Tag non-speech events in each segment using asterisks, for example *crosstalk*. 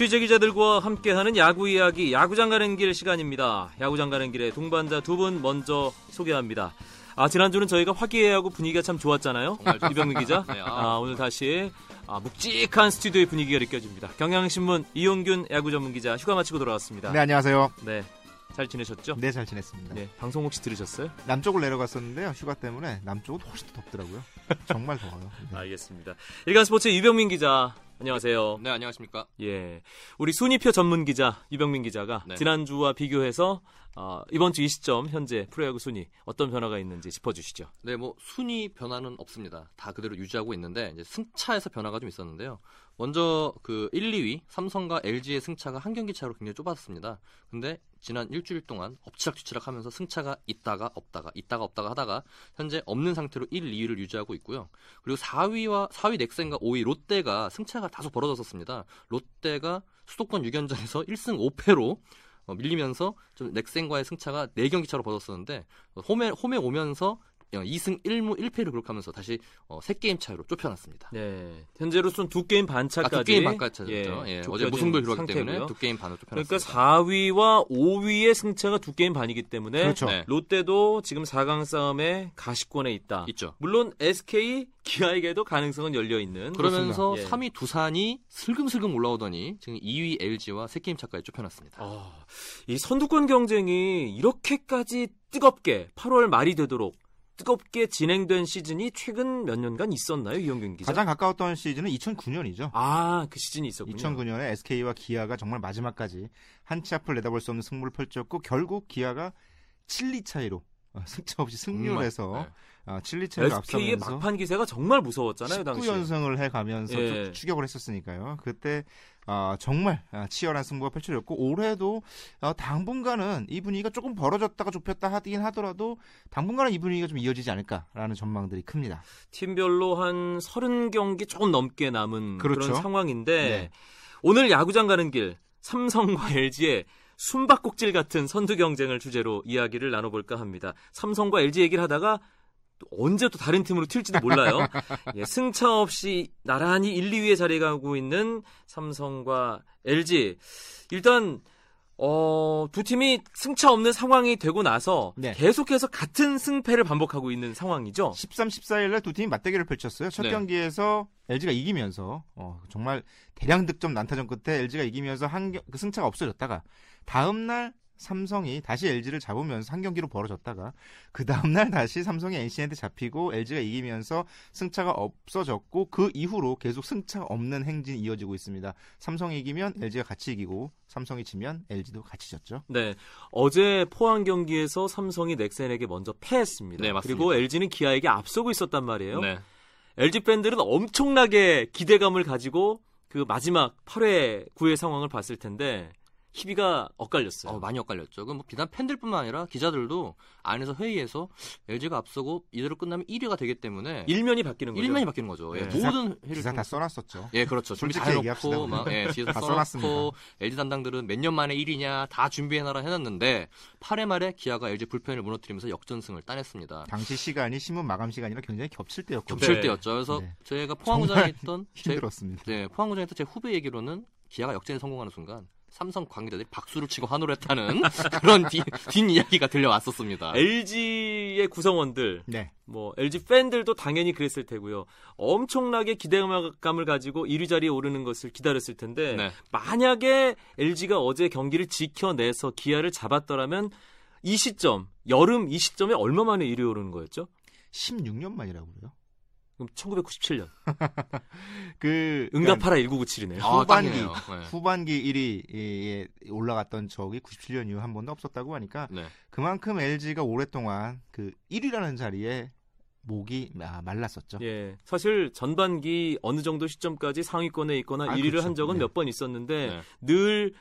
취재 기자들과 함께하는 야구 이야기 야구장 가는 길 시간입니다. 야구장 가는 길에 동반자 두 분 먼저 소개합니다. 아 지난주는 저희가 화기애애하고 분위기가 참 좋았잖아요. 이병민 기자. *laughs* 네, 아. 아, 오늘 다시 아, 묵직한 스튜디오의 분위기가 느껴집니다. 경향신문 이용균 야구 전문 기자 휴가 마치고 돌아왔습니다. 네 안녕하세요. 네. 잘 지내셨죠? 네 잘 지냈습니다. 네, 방송 혹시 들으셨어요? 남쪽을 내려갔었는데요. 휴가 때문에 남쪽은 훨씬 더 덥더라고요. 정말 더워요. 네. *laughs* 알겠습니다. 일간 스포츠 유병민 기자 안녕하세요. 네, 안녕하십니까. 예, 우리 순위표 전문 기자 유병민 기자가 네. 지난주와 비교해서 어, 이번 주 이 시점 현재 프로야구 순위 어떤 변화가 있는지 짚어주시죠. 네, 뭐 순위 변화는 없습니다. 다 그대로 유지하고 있는데 이제 승차에서 변화가 좀 있었는데요. 먼저 그 1, 2위 삼성과 LG의 승차가 한 경기 차로 굉장히 좁았습니다. 근데 지난 일주일 동안 엎치락뒤치락 하면서 승차가 있다가 없다가 있다가 없다가 하다가 현재 없는 상태로 1, 2위를 유지하고 있고요. 그리고 4위와 4위 넥센과 5위 롯데가 승차가 다소 벌어졌었습니다. 롯데가 수도권 6연전에서 1승 5패로 어, 밀리면서 좀 넥센과의 승차가 4경기 차로 벌어졌었는데 어, 홈에 홈에 오면서 2승 1무 1패를 기록하면서 다시 어, 3게임 차이로 좁혀놨습니다. 네, 현재로선 두 게임 반 차까지 아, 두 게임 반까지 찾았죠. 예, 좁혀진 어제 무승부를 기록하기. 때문에 두 게임 반으로 그러니까 좁혀놨습니다. 4위와 5위의 승차가 두 게임 반이기 때문에 그렇죠. 네. 롯데도 지금 4강 싸움에 가시권에 있다. 있죠. 물론 SK 기아에게도 가능성은 열려 있는 그러면서 그렇습니다. 예. 3위 두산이 슬금슬금 올라오더니 지금 2위 LG와 3게임 차까지 좁혀놨습니다. 아, 이 선두권 경쟁이 이렇게까지 뜨겁게 8월 말이 되도록 뜨겁게 진행된 시즌이 최근 몇 년간 있었나요, 이영균 기자? 가장 가까웠던 시즌은 2009년이죠. 아, 그 시즌이 있었군요. 2009년에 SK와 기아가 정말 마지막까지 한 치 앞을 내다볼 수 없는 승부를 펼쳤고 결국 기아가 7리 차이로 어, *laughs* 승차 없이 승리를 해서 네. 어, 7리 차이로 SK의 앞서면서 막판 기세가 정말 무서웠잖아요, 당시. 19연승을 해 가면서 예. 좀 추격을 했었으니까요. 그때 아, 정말 아, 치열한 승부가 펼쳐졌고 올해도 어, 당분간은 이 분위기가 조금 벌어졌다가 좁혔다 하긴 하더라도 당분간은 이 분위기가 좀 이어지지 않을까라는 전망들이 큽니다. 팀별로 한 30경기 조금 넘게 남은 그런 그렇죠. 상황인데 네. 오늘 야구장 가는 길 삼성과 LG의 숨바꼭질 같은 선두 경쟁을 주제로 이야기를 나눠볼까 합니다. 삼성과 LG 얘기를 하다가 또 언제 또 다른 팀으로 튈지도 몰라요. *laughs* 예, 승차 없이 나란히 1, 2위에 자리하고 있는 삼성과 LG. 일단 어, 두 팀이 승차 없는 상황이 되고 나서 네. 계속해서 같은 승패를 반복하고 있는 상황이죠. 13, 14일 날 두 팀이 맞대결을 펼쳤어요. 첫 네. 경기에서 LG가 이기면서 어, 정말 대량 득점 난타전 끝에 LG가 이기면서 한 경- 그 승차가 없어졌다가 다음 날 삼성이 다시 LG를 잡으면서 한 경기로 벌어졌다가 그 다음 날 *laughs* 다시 삼성이 NC한테 잡히고 LG가 이기면서 승차가 없어졌고 그 이후로 계속 승차가 없는 행진이 이어지고 있습니다. 삼성이 이기면 LG가 같이 이기고 삼성이 지면 LG도 같이 졌죠. 네. 어제 포항 경기에서 삼성이 넥센에게 먼저 패했습니다. 네, 맞습니다. 그리고 LG는 기아에게 앞서고 있었단 말이에요. 네. LG 팬들은 엄청나게 기대감을 가지고 그 마지막 8회, 9회 상황을 봤을 텐데 희비가 엇갈렸어요. 어, 많이 엇갈렸죠. 그뭐 비단 팬들뿐만 아니라 기자들도 안에서 회의에서 LG가 앞서고 이대로 끝나면 1위가 되기 때문에 일면이 바뀌는 거죠. 1면이 바뀌는 거죠. 예, 네. 모든 회의를 기사 다 써놨었죠. 예, 그렇죠. 준비 솔직히 다 얘기합시다. 막 예, 뒤에서 다 써놨습니다. LG 담당들은 몇 년 만에 1위냐 다 준비해놔라 해놨는데 8회 말에 기아가 LG 불펜을 무너뜨리면서 역전승을 따냈습니다. 당시 시간이 신문 마감 시간이랑 굉장히 겹칠 때였거든요. 겹칠 네. 때였죠. 그래서 네. 저희가 포항구장에 있던 *laughs* 제, 힘들었습니다. 네, 포항구장에 있던 제 후배 얘기로는 기아가 역전에 성공하는 순간 삼성 관계자들이 박수를 치고 환호를 했다는 *laughs* 그런 뒷, 뒷이야기가 들려왔었습니다. LG의 구성원들, 네. 뭐 LG 팬들도 당연히 그랬을 테고요. 엄청나게 기대감을 가지고 1위 자리에 오르는 것을 기다렸을 텐데 네. 만약에 LG가 어제 경기를 지켜내서 기아를 잡았더라면 이 시점, 여름 이 시점에 얼마 만에 1위 오르는 거였죠? 16년 만이라고 그래요. 그럼 1997년. *laughs* 그 응답하라 1997이네요. 아, 후반기 딱이네요. 네. 후반기 1위에 올라갔던 적이 97년 이후 한 번도 없었다고 하니까 네. 그만큼 LG가 오랫동안 그 1위라는 자리에 목이 아, 말랐었죠. 예. 사실 전반기 어느 정도 시점까지 상위권에 있거나 아, 1위를 그렇죠. 한 적은 네. 몇번 있었는데 네. 늘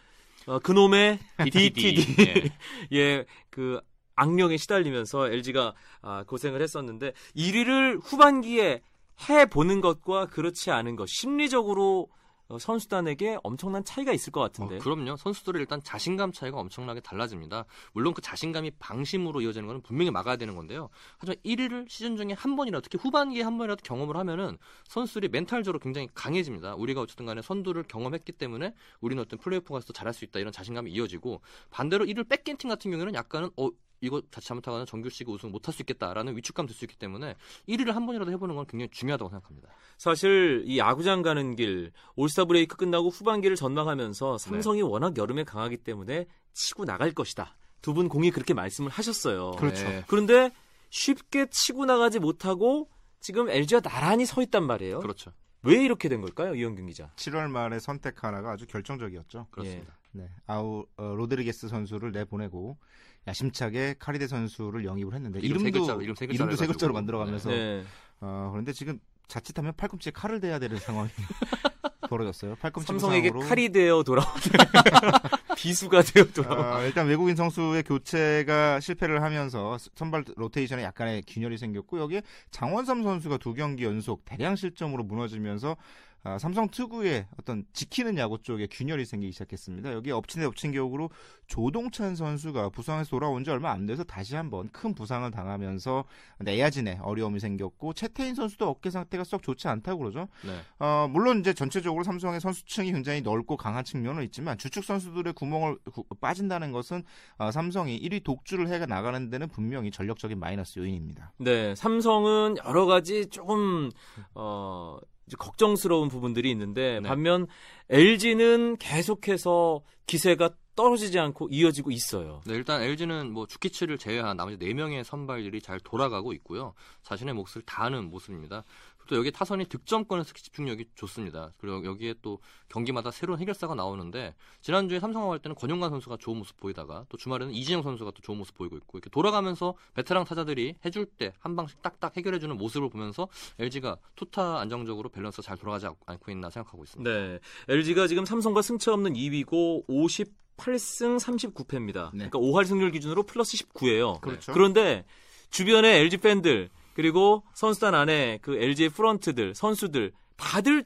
어, 그놈의 *laughs* DTD 예. *laughs* 예, 그 악령에 시달리면서 LG가 아, 고생을 했었는데 1위를 후반기에 해 보는 것과 그렇지 않은 것 심리적으로 어, 선수단에게 엄청난 차이가 있을 것 같은데. 어, 그럼요. 선수들의 일단 자신감 차이가 엄청나게 달라집니다. 물론 그 자신감이 방심으로 이어지는 것은 분명히 막아야 되는 건데요. 하지만 1위를 시즌 중에 한 번이라도 특히 후반기에 한 번이라도 경험을 하면은 선수들이 멘탈적으로 굉장히 강해집니다. 우리가 어쨌든 간에 선두를 경험했기 때문에 우리는 어떤 플레이오프 가서 더 잘할 수 있다 이런 자신감이 이어지고 반대로 1위를 뺏긴 팀 같은 경우에는 약간은 어 이거 자칫 잘못하거나 정규 시기 우승 못할 수 있겠다라는 위축감 들 수 있기 때문에 1위를 한 번이라도 해보는 건 굉장히 중요하다고 생각합니다. 사실 이 야구장 가는 길 올스타 브레이크 끝나고 후반기를 전망하면서 네. 삼성이 워낙 여름에 강하기 때문에 치고 나갈 것이다. 두 분 공이 그렇게 말씀을 하셨어요. 그렇죠. 네, 그런데 쉽게 치고 나가지 못하고 지금 LG가 나란히 서 있단 말이에요. 그렇죠. 왜 이렇게 된 걸까요, 이영균 기자? 7월 말에 선택 하나가 아주 결정적이었죠. 그렇습니다. 네, 아우 어, 로드리게스 선수를 내보내고 야심차게 카리데 선수를 영입을 했는데 이름 세 글자로, 이름 세 글자로 이름도 세 글자로 해가지고. 만들어가면서 네. 어, 그런데 지금 자칫하면 팔꿈치에 칼을 대야 되는 상황이 *laughs* 벌어졌어요. 팔꿈치 삼성에게 부상으로. 칼이 되어 돌아오는 *laughs* 비수가 되어 돌아오는 어, 일단 외국인 선수의 교체가 실패를 하면서 선발 로테이션에 약간의 균열이 생겼고 여기에 장원삼 선수가 두 경기 연속 대량 실점으로 무너지면서 아, 삼성 특유의 어떤 지키는 야구 쪽에 균열이 생기기 시작했습니다. 여기 엎친 데 엎친 격으로 조동찬 선수가 부상에서 돌아온 지 얼마 안 돼서 다시 한번 큰 부상을 당하면서 내야진에 어려움이 생겼고 채태인 선수도 어깨 상태가 썩 좋지 않다고 그러죠. 네. 어, 물론 이제 전체적으로 삼성의 선수층이 굉장히 넓고 강한 측면은 있지만 주축 선수들의 구멍을 구- 빠진다는 것은 어, 삼성이 1위 독주를 해 나가는 데는 분명히 전력적인 마이너스 요인입니다. 네, 삼성은 여러 가지 조금 어 이제 걱정스러운 부분들이 있는데 네. 반면 LG는 계속해서 기세가 떨어지지 않고 이어지고 있어요. 네, 일단 LG는 뭐 주키치를 제외한 나머지 4명의 선발들이 잘 돌아가고 있고요. 자신의 몫을 다하는 모습입니다. 또 여기 타선이 득점권에서 집중력이 좋습니다. 그리고 여기에 또 경기마다 새로운 해결사가 나오는데 지난주에 삼성하고 할 때는 권용관 선수가 좋은 모습 보이다가 또 주말에는 이진영 선수가 또 좋은 모습 보이고 있고 이렇게 돌아가면서 베테랑 타자들이 해줄 때 한 방씩 딱딱 해결해주는 모습을 보면서 LG가 투타 안정적으로 밸런스가 잘 돌아가지 않고 있나 생각하고 있습니다. 네, LG가 지금 삼성과 승차 없는 2위고 58승 39패입니다. 네. 그러니까 5할 승률 기준으로 플러스 19예요. 그렇죠. 그런데 주변에 LG 팬들 그리고 선수단 안에 그 LG의 프런트들 선수들 다들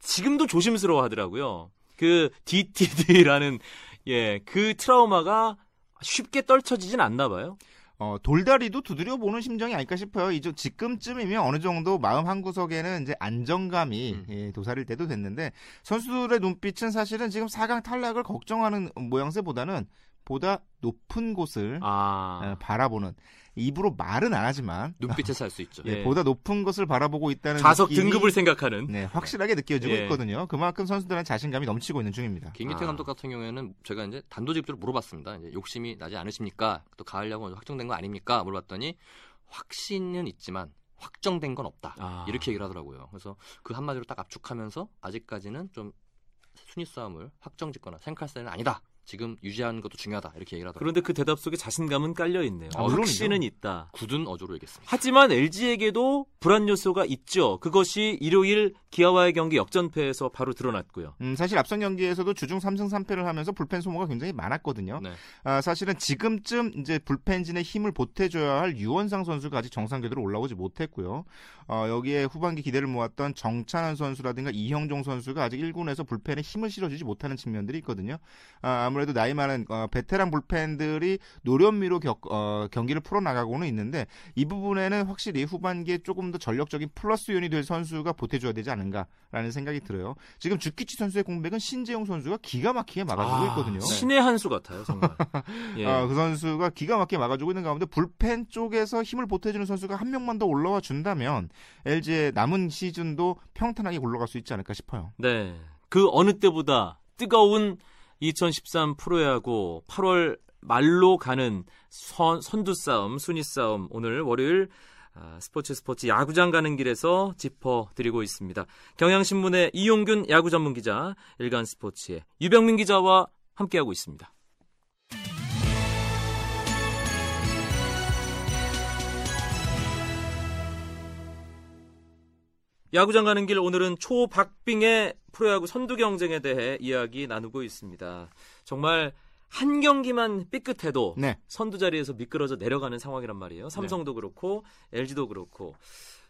지금도 조심스러워 하더라고요. 그 DTD라는 예, 그 트라우마가 쉽게 떨쳐지진 않나 봐요. 어, 돌다리도 두드려 보는 심정이 아닐까 싶어요. 이제 지금쯤이면 어느 정도 마음 한 구석에는 이제 안정감이 음. 예, 도사릴 때도 됐는데 선수들의 눈빛은 사실은 지금 4강 탈락을 걱정하는 모양새보다는 보다 높은 곳을 아. 어, 바라보는 입으로 말은 안 하지만 눈빛에서 알 수 있죠. 예. 예, 보다 높은 것을 바라보고 있다는 좌석 등급을 생각하는 네, 확실하게 느껴지고 예. 있거든요. 그만큼 선수들은 자신감이 넘치고 있는 중입니다. 김기태 아. 감독 같은 경우에는 제가 이제 단도직입적으로 물어봤습니다. 이제 욕심이 나지 않으십니까? 또 가을 야구 확정된 거 아닙니까? 물어봤더니 확신은 있지만 확정된 건 없다. 아. 이렇게 얘기를 하더라고요. 그래서 그 한마디로 딱 압축하면서 아직까지는 좀 순위 싸움을 확정 짓거나 생각할 때는 아니다. 지금 유지하는 것도 중요하다. 이렇게 얘기를 하더라고요. 그런데 그 대답 속에 자신감은 깔려 있네요. 아. 확신은 있다. 굳은 어조로 얘기했습니다. 하지만 LG에게도 불안 요소가 있죠. 그것이 일요일 기아와의 경기 역전패에서 바로 드러났고요. 음, 사실 앞선 경기에서도 주중 3승 3패를 하면서 불펜 소모가 굉장히 많았거든요. 네. 아, 사실은 지금쯤 이제 불펜진의 힘을 보태줘야 할 유원상 선수가 아직 정상 궤도로 올라오지 못했고요. 어, 여기에 후반기 기대를 모았던 정찬원 선수라든가 이형종 선수가 아직 1군에서 불펜에 힘을 실어주지 못하는 측면들이 있거든요. 아, 무래도 나이 많은 어, 베테랑 불펜들이 노련미로 격- 어, 경기를 풀어나가고는 있는데 이 부분에는 확실히 후반기에 조금 더 전력적인 플러스 요인이 될 선수가 보태줘야 되지 않은가라는 생각이 들어요. 지금 주키치 선수의 공백은 신재용 선수가 기가 막히게 막아주고 있거든요. 신의 한 수 같아요, 정말. *laughs* 예. 아, 그 선수가 기가 막히게 막아주고 있는 가운데 불펜 쪽에서 힘을 보태주는 선수가 한 명만 더 올라와 준다면 LG의 남은 시즌도 평탄하게 굴러갈 수 있지 않을까 싶어요. 네. 그 어느 때보다 뜨거운 2013 프로야구 8월 말로 가는 선, 선두 싸움, 순위 싸움 오늘 월요일 아, 스포츠 스포츠 야구장 가는 길에서 짚어드리고 있습니다. 경향신문의 이용균 야구 전문 기자, 일간 스포츠의 유병민 기자와 함께하고 있습니다. 야구장 가는 길 오늘은 초박빙의 프로야구 선두 경쟁에 대해 이야기 나누고 있습니다. 정말 한 경기만 삐끗해도 네. 선두 자리에서 미끄러져 내려가는 상황이란 말이에요. 삼성도 그렇고 LG도 그렇고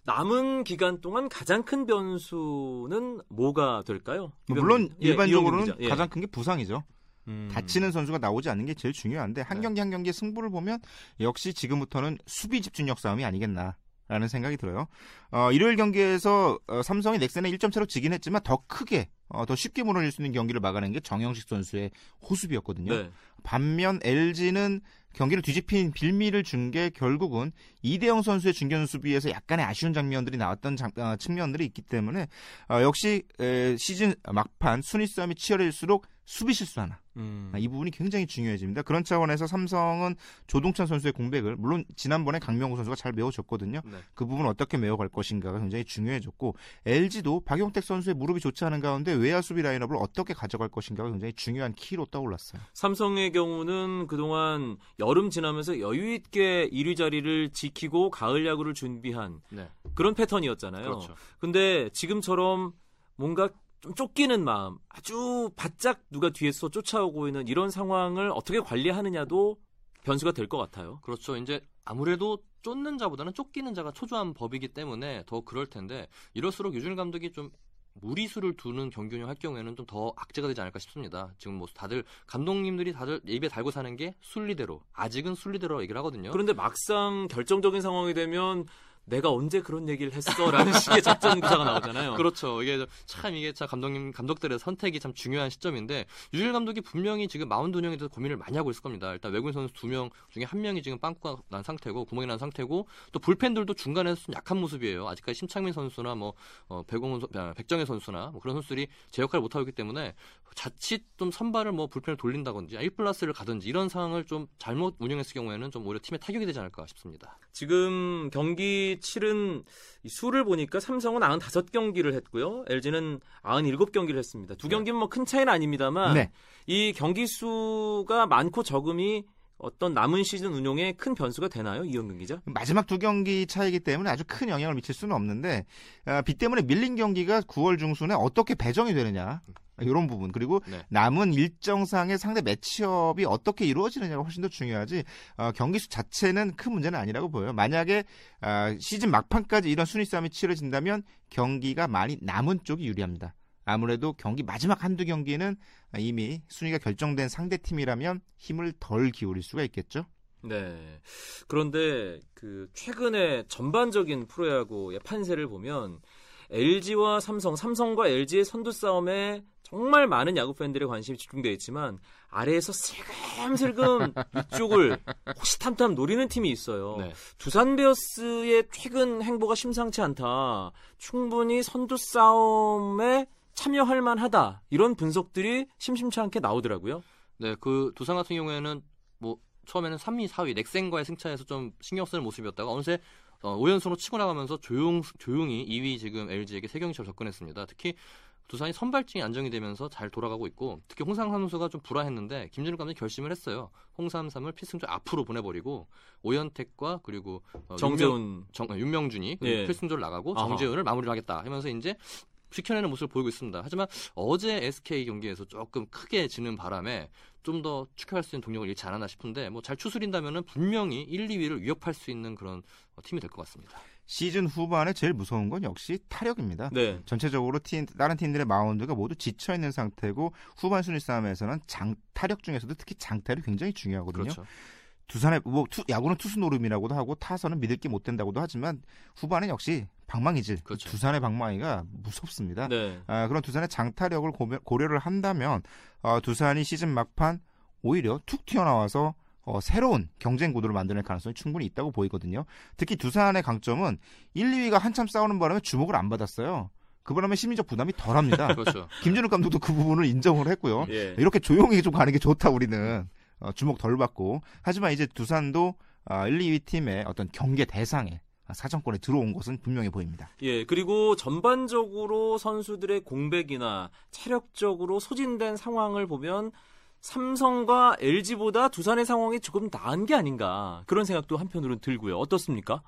남은 기간 동안 가장 큰 변수는 뭐가 될까요? 뭐 물론 예, 일반적으로는. 예. 가장 큰 게 부상이죠. 음. 다치는 선수가 나오지 않는 게 제일 중요한데 한 네. 경기 한 경기의 승부를 보면 역시 지금부터는 수비 집중력 싸움이 아니겠나. 라는 생각이 들어요. 어, 일요일 경기에서 어, 삼성이 넥센에 1점 차로 지긴 했지만 더 크게 어, 더 쉽게 무너질 수 있는 경기를 막아낸 게 정영식 선수의 호수비였거든요. 네. 반면 LG는 경기를 뒤집힌 빌미를 준 게 결국은 이대영 선수의 중견 수비에서 약간의 아쉬운 장면들이 나왔던 장- 어, 측면들이 있기 때문에 어, 역시 에, 시즌 막판 순위 싸움이 치열해질수록 수비 실수 하나 음. 아, 이 부분이 굉장히 중요해집니다. 그런 차원에서 삼성은 조동찬 선수의 공백을 물론 지난번에 강명호 선수가 잘 메워줬거든요. 네. 그 부분 어떻게 메워갈 것인가가 굉장히 중요해졌고 LG도 박용택 선수의 무릎이 좋지 않은 가운데 외야 수비 라인업을 어떻게 가져갈 것인가가 굉장히 중요한 키로 떠올랐어요. 삼성의 경우는 그동안 여름 지나면서 여유 있게 1위 자리를 지키고 가을 야구를 준비한 네. 그런 패턴이었잖아요. 그렇죠. 근데 지금처럼 뭔가 좀 쫓기는 마음, 아주 바짝 누가 뒤에서 쫓아오고 있는 이런 상황을 어떻게 관리하느냐도 변수가 될 것 같아요. 그렇죠. 이제 아무래도 쫓는 자보다는 쫓기는 자가 초조한 법이기 때문에 더 그럴 텐데 이럴수록 유준 감독이 좀 무리수를 두는 경기 운영할 경우에는 좀 더 악재가 되지 않을까 싶습니다. 지금 뭐 다들 감독님들이 다들 입에 달고 사는 게 순리대로 아직은 순리대로 얘기를 하거든요. 그런데 막상 결정적인 상황이 되면 내가 언제 그런 얘기를 했어라는 *laughs* 식의 작전 구사가 나오잖아요. 그렇죠. 이게 참 이게 참 감독님 감독들의 선택이 참 중요한 시점인데 류중일 감독이 분명히 지금 마운드 운영에 대해서 고민을 많이 하고 있을 겁니다. 일단 외국인 선수 두 명 중에 한 명이 지금 빵꾸가 난 상태고 구멍이 난 상태고 또 불펜들도 중간에서 좀 약한 모습이에요. 아직까지 심창민 선수나 뭐 어, 백홍훈 선- 아, 백정현 선수나 뭐 그런 선수들이 제 역할을 못 하고 있기 때문에 자칫 좀 선발을 뭐 불펜을 돌린다든지 1플러스를 가든지 이런 상황을 좀 잘못 운영했을 경우에는 좀 오히려 팀에 타격이 되지 않을까 싶습니다. 지금 경기 치른 이 수를 보니까 삼성은 95경기를 했고요. LG는 97경기를 했습니다. 두 네. 경기는 뭐 큰 차이는 아닙니다만 네. 이 경기 수가 많고 적음이 어떤 남은 시즌 운용에 큰 변수가 되나요? 이영균 기자? 마지막 두 경기 차이기 때문에 아주 큰 영향을 미칠 수는 없는데 아, 비 때문에 밀린 경기가 9월 중순에 어떻게 배정이 되느냐 이런 부분 그리고 네. 남은 일정상의 상대 매치업이 어떻게 이루어지느냐가 훨씬 더 중요하지 어, 경기 수 자체는 큰 문제는 아니라고 보여요. 만약에 아, 시즌 막판까지 이런 순위 싸움이 치러진다면 경기가 많이 남은 쪽이 유리합니다. 아무래도 경기 마지막 한두 경기는 이미 순위가 결정된 상대 팀이라면 힘을 덜 기울일 수가 있겠죠. 네. 그런데 그 최근에 전반적인 프로야구의 판세를 보면 LG와 삼성, 삼성과 LG의 선두 싸움에 정말 많은 야구 팬들의 관심이 집중되어 있지만 아래에서 슬금슬금 *laughs* 이쪽을 호시탐탐 노리는 팀이 있어요. 네. 두산 베어스의 최근 행보가 심상치 않다. 충분히 선두 싸움에 참여할 만하다. 이런 분석들이 심심치 않게 나오더라고요. 네, 그 두산 같은 경우에는 뭐 처음에는 3위, 4위 넥센과의 승차에서 좀 신경 쓰는 모습이었다가 어느새 어, 5연승으로 치고 나가면서 조용 조용히 2위 지금 LG에게 세 경기차로 접근했습니다. 특히 두산이 선발진이 안정이 되면서 잘 돌아가고 있고 특히 홍상 선수가 좀 불안했는데 김준일 감독이 결심을 했어요. 홍삼삼을 필승조 앞으로 보내버리고 오현택과 그리고 어, 윤명- 정재훈 정, 어, 윤명준이 그 예. 필승조를 나가고 아하. 정재훈을 마무리를 하겠다 하면서 이제 지켜내는 모습을 보이고 있습니다. 하지만 어제 SK 경기에서 조금 크게 지는 바람에 좀 더 추격할 수 있는 동력을 잃지 않았나 싶은데 뭐 잘 추스린다면은 분명히 1, 2위를 위협할 수 있는 그런 어, 팀이 될 것 같습니다. 시즌 후반에 제일 무서운 건 역시 타력입니다. 네. 전체적으로 팀, 다른 팀들의 마운드가 모두 지쳐 있는 상태고 후반 순위 싸움에서는 장 타력 중에서도 특히 장타력이 굉장히 중요하거든요. 그렇죠. 두산의 뭐 투- 야구는 투수 노름이라고도 하고 타선은 믿을 게 못 된다고도 하지만 후반은 역시 방망이질 그렇죠. 두산의 방망이가 무섭습니다. 네. 아, 그런 두산의 장타력을 고려, 고려 를 한다면 어, 두산이 시즌 막판 오히려 툭 튀어나와서 어, 새로운 경쟁 구도를 만드는 가능성이 충분히 있다고 보이거든요. 특히 두산의 강점은 1, 2위가 한참 싸우는 바람에 주목을 안 받았어요. 그 바람에 심리적 부담이 덜합니다. *laughs* 그렇죠. 김준욱 감독도 그 부분을 인정을 했고요. 예. 이렇게 조용히 좀 가는 게 좋다 우리는 어, 주목 덜 받고 하지만 이제 두산도 아, 1, 2위 팀의 어떤 경계 대상에 아, 사정권에 들어온 것은 분명해 보입니다. 예, 그리고 전반적으로 선수들의 공백이나 체력적으로 소진된 상황을 보면 삼성과 LG보다 두산의 상황이 조금 나은 게 아닌가 그런 생각도 한편으로는 들고요. 어떻습니까?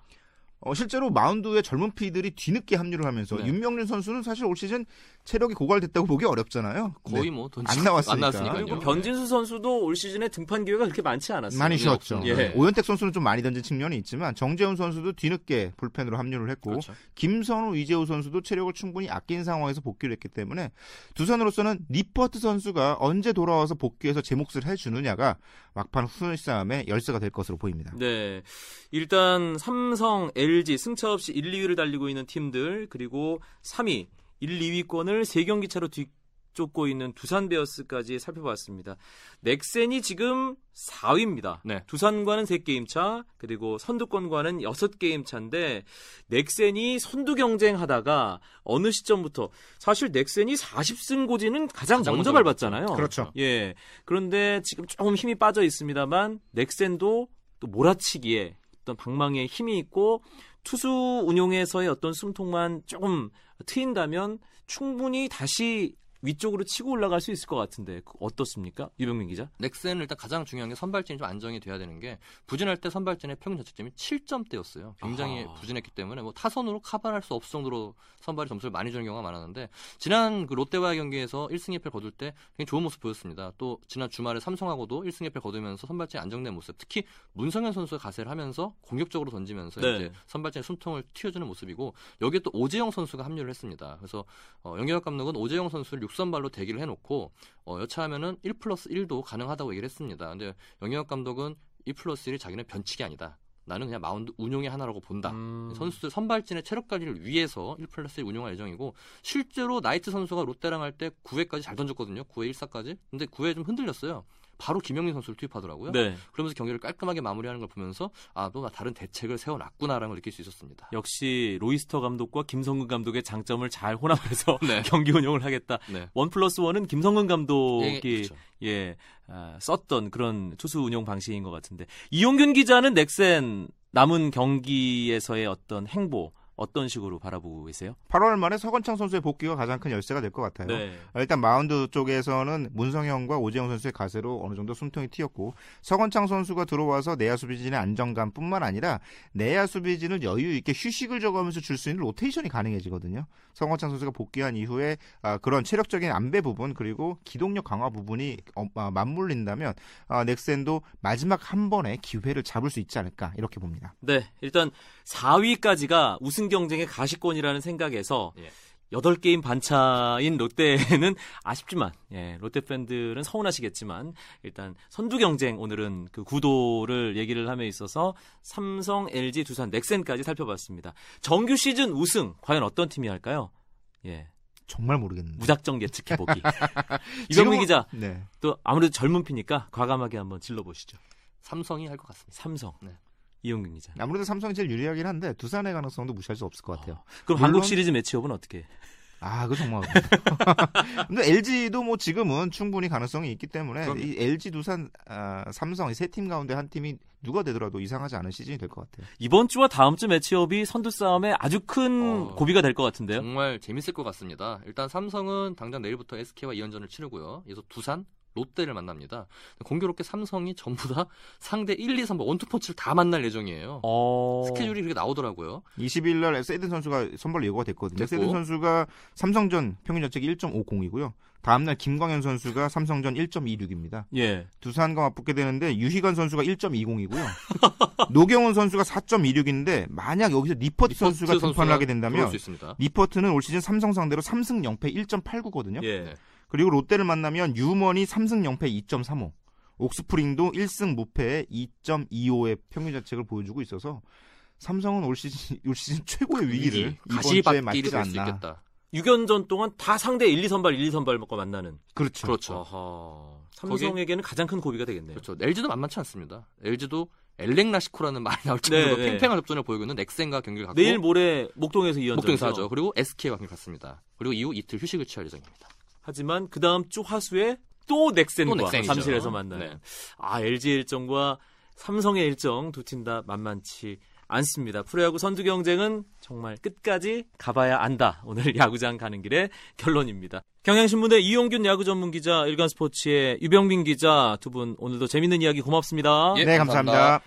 어, 실제로 마운드에 젊은 피들이 뒤늦게 합류를 하면서 네. 윤명준 선수는 사실 올 시즌 체력이 고갈됐다고 보기 어렵잖아요. 거의 네. 뭐돈 안 나왔으니까. 안. 그리고 변진수 선수도 올 시즌에 등판 기회가 그렇게 많지 않았어요. 많이 네, 쉬었죠. 없습니다. 예. 오현택 선수는 좀 많이 던진 측면이 있지만 정재훈 선수도 뒤늦게 불펜으로 합류를 했고 그렇죠. 김선우, 이재호 선수도 체력을 충분히 아낀 상황에서 복귀를 했기 때문에 두산으로서는 니퍼트 선수가 언제 돌아와서 복귀해서 제 몫을 해주느냐가 막판 후순위 싸움의 열쇠가 될 것으로 보입니다. 네. 일단 삼성, LG 승차 없이 1, 2위를 달리고 있는 팀들 그리고 3위, 1, 2위권을 3경기 차로 뒤쫓고 있는 두산 베어스까지 살펴봤습니다. 넥센이 지금 4위입니다. 네. 두산과는 3게임 차, 그리고 선두권과는 6게임 차인데 넥센이 선두 경쟁하다가 어느 시점부터 사실 넥센이 40승 고지는 가장, 가장 먼저 먼저 밟았잖아요. 그렇죠. 예. 그런데 지금 조금 힘이 빠져 있습니다만 넥센도 또 몰아치기에 어떤 방망이에 힘이 있고 투수 운용에서의 어떤 숨통만 조금 트인다면 충분히 다시 위쪽으로 치고 올라갈 수 있을 것 같은데 그 어떻습니까? 유병민 기자. 넥센은 일단 가장 중요한 게 선발진이 좀 안정이 돼야 되는 게 부진할 때 선발진의 평균 자책점이 7점대였어요. 굉장히 아하. 부진했기 때문에 뭐 타선으로 커버할 수 없을 정도로 선발이 점수를 많이 주는 경우가 많았는데 지난 그 롯데와의 경기에서 1승 2패를 거둘 때 굉장히 좋은 모습 보였습니다. 또 지난 주말에 삼성하고도 1승 2패를 거두면서 선발진 안정된 모습. 특히 문성현 선수가 가세를 하면서 공격적으로 던지면서 네. 이제 선발진의 숨통을 틔워주는 모습이고 여기에 또 오재영 선수가 합류를 했습니다. 그래서 어, 영혁 감독은 오재영 선수를 6선발로 대기를 해놓고 어, 여차하면은 1 플러스 1도 가능하다고 얘기를 했습니다. 근데 염경엽 감독은 2 플러스 1이 자기는 변칙이 아니다. 나는 그냥 마운드 운용의 하나라고 본다. 음, 선수들 선발진의 체력 관리를 위해서 1 플러스 1 운용할 예정이고 실제로 나이트 선수가 롯데랑 할 때 9회까지 잘 던졌거든요. 9회 1사까지. 근데 9회 좀 흔들렸어요. 바로 김영민 선수를 투입하더라고요. 네. 그러면서 경기를 깔끔하게 마무리하는 걸 보면서 아, 또 다른 대책을 세워놨구나라는 걸 느낄 수 있었습니다. 역시 로이스터 감독과 김성근 감독의 장점을 잘 혼합해서 *laughs* 네. *laughs* 경기 운영을 하겠다. 네. 원 플러스 원은 김성근 감독이 예, 그렇죠. 예, 아, 썼던 그런 투수 운용 방식인 것 같은데 이용균 기자는 넥센 남은 경기에서의 어떤 행보 어떤 식으로 바라보고 계세요? 8월 말에 서건창 선수의 복귀가 가장 큰 열쇠가 될 것 같아요. 네. 어, 일단 마운드 쪽에서는 문성현과 오재영 선수의 가세로 어느 정도 숨통이 트였고 서건창 선수가 들어와서 내야 수비진의 안정감뿐만 아니라 내야 수비진을 여유 있게 휴식을 줘가면서 줄 수 있는 로테이션이 가능해지거든요. 서건창 선수가 복귀한 이후에 아, 그런 체력적인 안배 부분 그리고 기동력 강화 부분이 어, 아, 맞물린다면 아, 넥센도 마지막 한 번의 기회를 잡을 수 있지 않을까 이렇게 봅니다. 네, 일단 4위까지가 우승 경쟁의 가시권이라는 생각에서 예. 8게임 반차인 롯데는 *laughs* 아쉽지만 예, 롯데 팬들은 서운하시겠지만 일단 선두 경쟁 오늘은 그 구도를 얘기를 함에 있어서 삼성, LG, 두산, 넥센까지 살펴봤습니다. 정규 시즌 우승 과연 어떤 팀이 할까요? 예. 정말 모르겠는데. 무작정 예측해 보기. *laughs* 지금은- 이병민 기자 네. 또 아무래도 젊은 피니까 과감하게 한번 질러 보시죠. 삼성이 할 것 같습니다. 삼성. 네. 이용균 기자. 아무래도 삼성이 제일 유리하긴 한데 두산의 가능성도 무시할 수 없을 것 같아요. 그럼 물론- 한국 시리즈 매치업은 어떻게? 해? 아, 그 정말. *laughs* 근데 LG도 뭐 지금은 충분히 가능성이 있기 때문에 그럼요. 이 LG, 두산, 아, 삼성 이 세 팀 가운데 한 팀이 누가 되더라도 이상하지 않은 시즌이 될 것 같아요. 이번 주와 다음 주 매치업이 선두 싸움에 아주 큰 어, 고비가 될 것 같은데요. 정말 재밌을 것 같습니다. 일단 삼성은 당장 내일부터 SK와 2연전을 치르고요. 이어서 두산, 롯데를 만납니다. 공교롭게 삼성이 전부 다 상대 1, 2, 3번 원투펀치를 다 만날 예정이에요. 어... 스케줄이 그렇게 나오더라고요. 20일 날 세든 선수가 선발 예고가 됐거든요. 됐고. 세든 선수가 삼성전 평균 자책이 1.50이고요. 다음 날 김광현 선수가 삼성전 1.26입니다. 예. 두산과 맞붙게 되는데 유희관 선수가 1.20이고요. *laughs* 노경훈 선수가 4.26인데 만약 여기서 니퍼트 선수가 등판을 하게 된다면. 니퍼트는 올 시즌 삼성 상대로 3승 0패 1.89거든요. 예. 네. 그리고 롯데를 만나면 유먼이 3승 0패 2.35, 옥스프링도 1승 무패 2.25의 평균 자책을 보여주고 있어서 삼성은 올 시즌 올 시즌 최고의 위기를 이번 주에 가시밭길이 맞지 될수 않나. 있겠다. 6연전 동안 다 상대 1, 2 선발, 1, 2 선발 먹고 만나는. 그렇죠. 그렇죠. 어허. 삼성에게는 가장 큰 고비가 되겠네요. 그렇죠. LG도 만만치 않습니다. LG도 엘렉 라시코라는 말이 나올 정도로 네, 네. 팽팽한 접전을 보이고 있는 넥센과 경기를 갖고 내일 모레 목동에서 2연전. 목동에서 하죠. 그리고 SK와 경기를 갖습니다. 그리고 이후 이틀 휴식을 취할 예정입니다. 하지만 그 다음 주 화수에 또 넥센과 또 넥센이죠. 잠실에서 만나는. 네. 아, LG의 일정과 삼성의 일정 두 팀 다 만만치 않습니다. 프로야구 선두 경쟁은 정말 끝까지 가봐야 안다. 오늘 *laughs* 야구장 가는 길의 결론입니다. 경향신문의 이용균 야구 전문 기자, 일간스포츠의 유병민 기자 두 분 오늘도 재밌는 이야기 고맙습니다. 예, 네, 감사합니다.